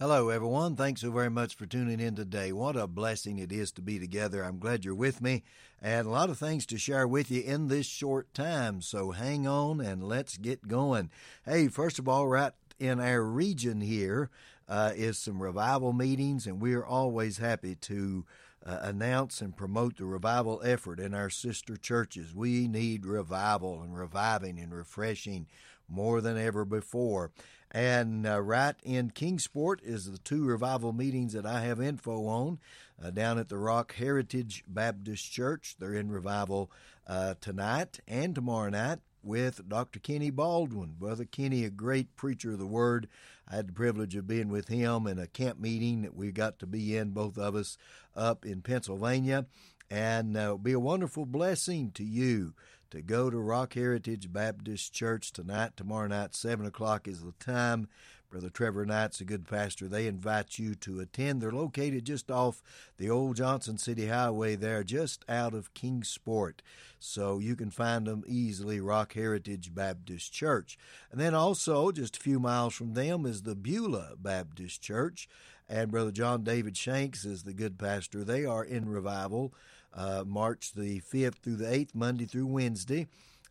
Hello, everyone. Thanks so very much for tuning in today. What a blessing it is to be together. I'm glad you're with me, and a lot of things to share with you in this short time. So hang on and let's get going. Hey, first of all, right in our region here uh, is some revival meetings, and we are always happy to. Uh, announce and promote the revival effort in our sister churches. We need revival and reviving and refreshing more than ever before. And uh, right in Kingsport is the two revival meetings that I have info on uh, down at the Rock Heritage Baptist Church. They're in revival uh, tonight and tomorrow night with Dr. Kenny Baldwin. Brother Kenny, a great preacher of the Word. I had the privilege of being with him in a camp meeting that we got to be in, both of us, up in Pennsylvania. And uh, it'll be a wonderful blessing to you to go to Rock Heritage Baptist Church tonight. Tomorrow night, 7 o'clock is the time. Brother Trevor Knight's a good pastor. They invite you to attend. They're located just off the old Johnson City Highway there, just out of Kingsport. So you can find them easily, Rock Heritage Baptist Church. And then also, just a few miles from them, is the Beulah Baptist Church. And Brother John David Shanks is the good pastor. They are in revival uh, March the 5th through the 8th, Monday through Wednesday.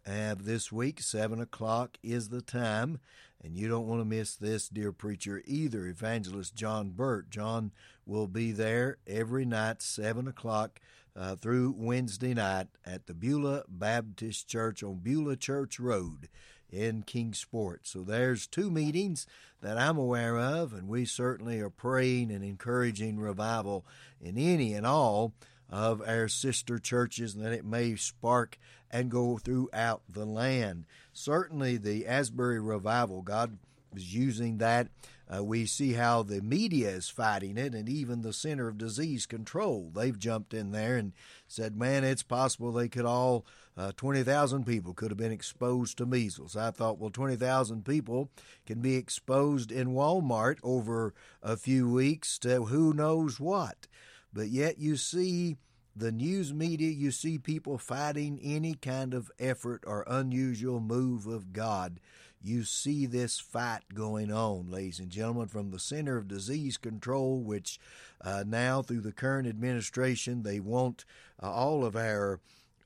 And this week, 7 o'clock is the time. And you don't want to miss this, dear preacher, either. Evangelist John Burt. John will be there every night, 7 o'clock uh, through Wednesday night at the Beulah Baptist Church on Beulah Church Road in Kingsport. So there's two meetings that I'm aware of, and we certainly are praying and encouraging revival in any and all of our sister churches and that it may spark and go throughout the land. Certainly, the Asbury revival, God is using that. Uh, we see how the media is fighting it, and even the Center of Disease Control. They've jumped in there and said, man, it's possible they could all, uh, 20,000 people could have been exposed to measles. I thought, well, 20,000 people can be exposed in Walmart over a few weeks to who knows what. But yet you see the news media, you see people fighting any kind of effort or unusual move of God. You see this fight going on, ladies and gentlemen, from the Center of Disease Control, which uh, now through the current administration they want uh, all of our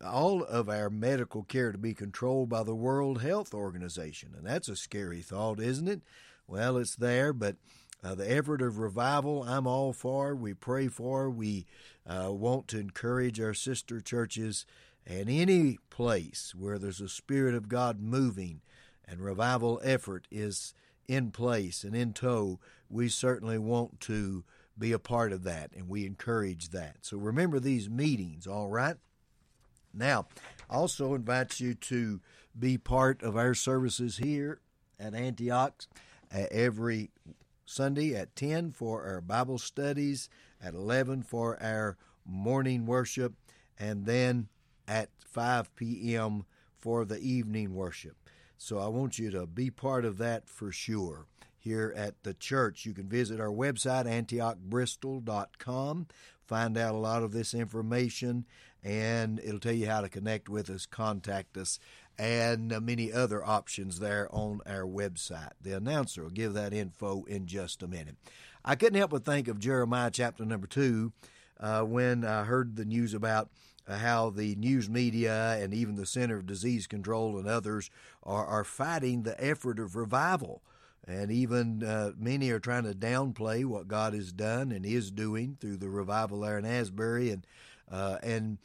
all of our medical care to be controlled by the World Health Organization, and that's a scary thought, isn't it? Well, it's there, but uh, the effort of revival, I'm all for. We pray for. We uh, want to encourage our sister churches and any place where there's a Spirit of God moving and revival effort is in place and in tow. We certainly want to be a part of that and we encourage that. So remember these meetings, all right? Now, also invite you to be part of our services here at Antioch uh, every Sunday at 10 for our Bible studies, at 11 for our morning worship, and then at 5 p.m. for the evening worship. So I want you to be part of that for sure here at the church. You can visit our website, antiochbristol.com, find out a lot of this information, and it'll tell you how to connect with us, contact us, and uh, many other options there on our website. The announcer will give that info in just a minute. I couldn't help but think of Jeremiah chapter number two uh, when I heard the news about uh, how the news media and even the Center of Disease Control and others are, are fighting the effort of revival. And even uh, many are trying to downplay what God has done and is doing through the revival there in Asbury. And, uh, and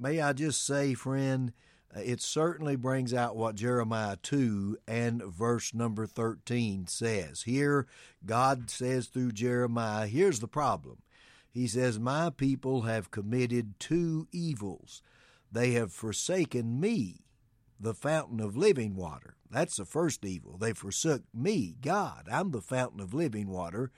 may I just say, friend, Uh, it certainly brings out what Jeremiah 2 and verse number 13 says. Here, God says through Jeremiah, here's the problem. He says, My people have committed two evils. They have forsaken me, the fountain of living water. That's the first evil. They forsook me, God. I'm the fountain of living water.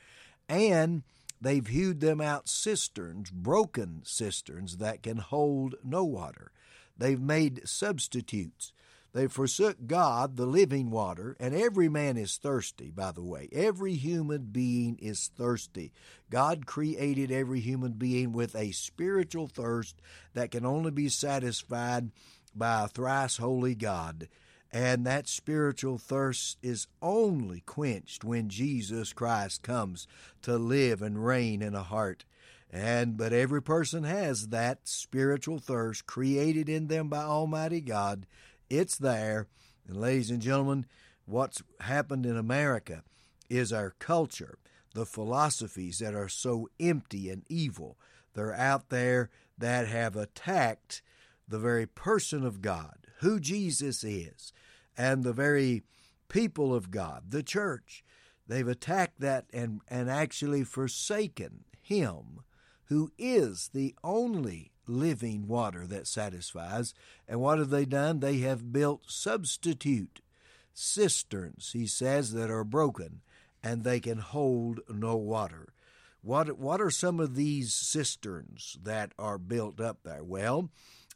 And they've hewed them out cisterns, broken cisterns that can hold no water. They've made substitutes. They forsook God, the living water, and every man is thirsty, by the way. Every human being is thirsty. God created every human being with a spiritual thirst that can only be satisfied by a thrice holy God. And that spiritual thirst is only quenched when Jesus Christ comes to live and reign in a heart. And but every person has that spiritual thirst created in them by Almighty God it's there. And, ladies and gentlemen, what's happened in America is our culture, the philosophies that are so empty and evil. They're out there that have attacked the very person of God, who Jesus is, and the very people of God, the church. They've attacked that and, and actually forsaken Him who is the only living water that satisfies. And what have they done? They have built substitute cisterns, he says, that are broken and they can hold no water. What, what are some of these cisterns that are built up there? Well,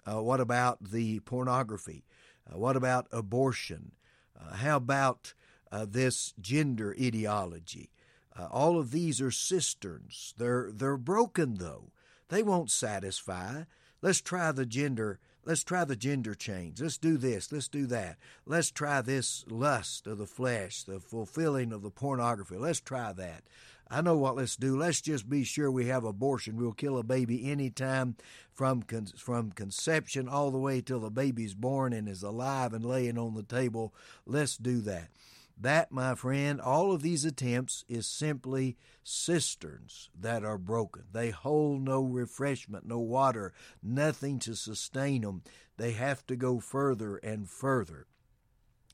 uh, what about the pornography? Uh, what about abortion? Uh, how about uh, this gender ideology? Uh, all of these are cisterns. They're, they're broken, though. They won't satisfy. Let's try the gender. Let's try the gender change. Let's do this. Let's do that. Let's try this lust of the flesh, the fulfilling of the pornography. Let's try that. I know what let's do. Let's just be sure we have abortion. We'll kill a baby anytime from con- from conception all the way till the baby's born and is alive and laying on the table. Let's do that. That, my friend, all of these attempts is simply cisterns that are broken. They hold no refreshment, no water, nothing to sustain them. They have to go further and further.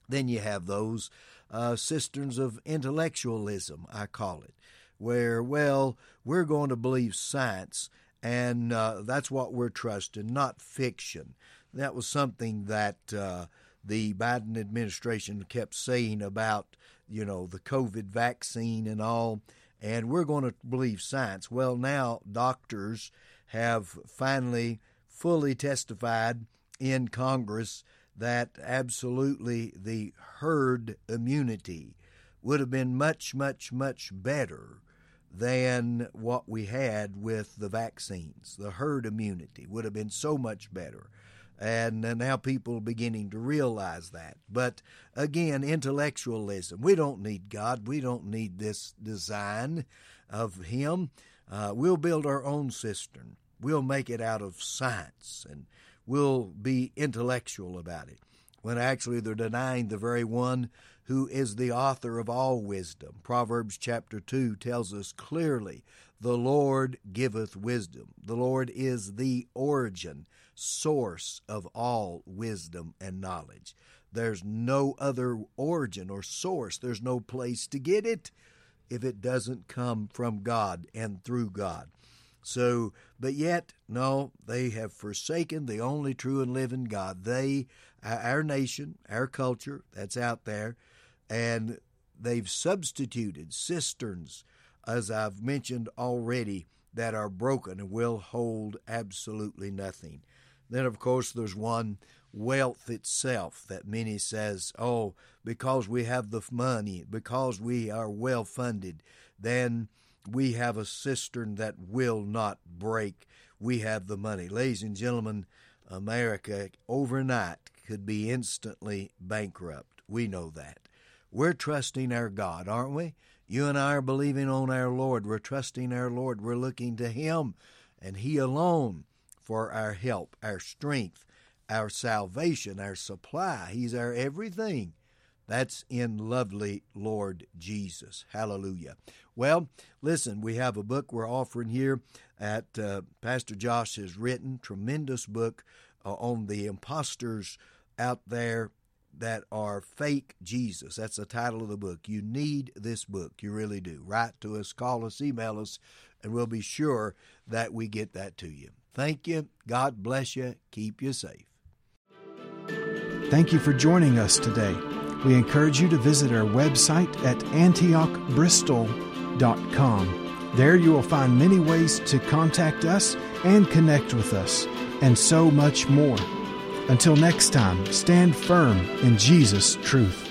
Then you have those uh, cisterns of intellectualism, I call it, where, well, we're going to believe science, and uh, that's what we're trusting, not fiction. That was something that. Uh, the Biden administration kept saying about, you know, the COVID vaccine and all, and we're going to believe science. Well, now doctors have finally fully testified in Congress that absolutely the herd immunity would have been much, much, much better than what we had with the vaccines. The herd immunity would have been so much better and now people are beginning to realize that. But again, intellectualism. We don't need God. We don't need this design of Him. Uh, we'll build our own cistern. We'll make it out of science, and we'll be intellectual about it. When actually they're denying the very one who is the author of all wisdom. Proverbs chapter 2 tells us clearly the Lord giveth wisdom. The Lord is the origin source of all wisdom and knowledge. There's no other origin or source, there's no place to get it if it doesn't come from God and through God. So, but yet, no, they have forsaken the only true and living God. They, our nation, our culture that's out there, and they've substituted cisterns, as I've mentioned already, that are broken and will hold absolutely nothing. Then, of course, there's one wealth itself that many says, oh, because we have the money, because we are well funded, then we have a cistern that will not break. We have the money. Ladies and gentlemen, America overnight could be instantly bankrupt. We know that. We're trusting our God, aren't we? You and I are believing on our Lord. We're trusting our Lord. We're looking to Him and He alone for our help, our strength, our salvation, our supply. He's our everything. That's in lovely Lord Jesus. Hallelujah. Well, listen, we have a book we're offering here at uh, Pastor Josh has written, tremendous book uh, on the imposters out there that are fake Jesus. That's the title of the book. You need this book. You really do. Write to us, call us, email us, and we'll be sure that we get that to you. Thank you. God bless you. Keep you safe. Thank you for joining us today. We encourage you to visit our website at antiochbristol.com. There you will find many ways to contact us and connect with us, and so much more. Until next time, stand firm in Jesus' truth.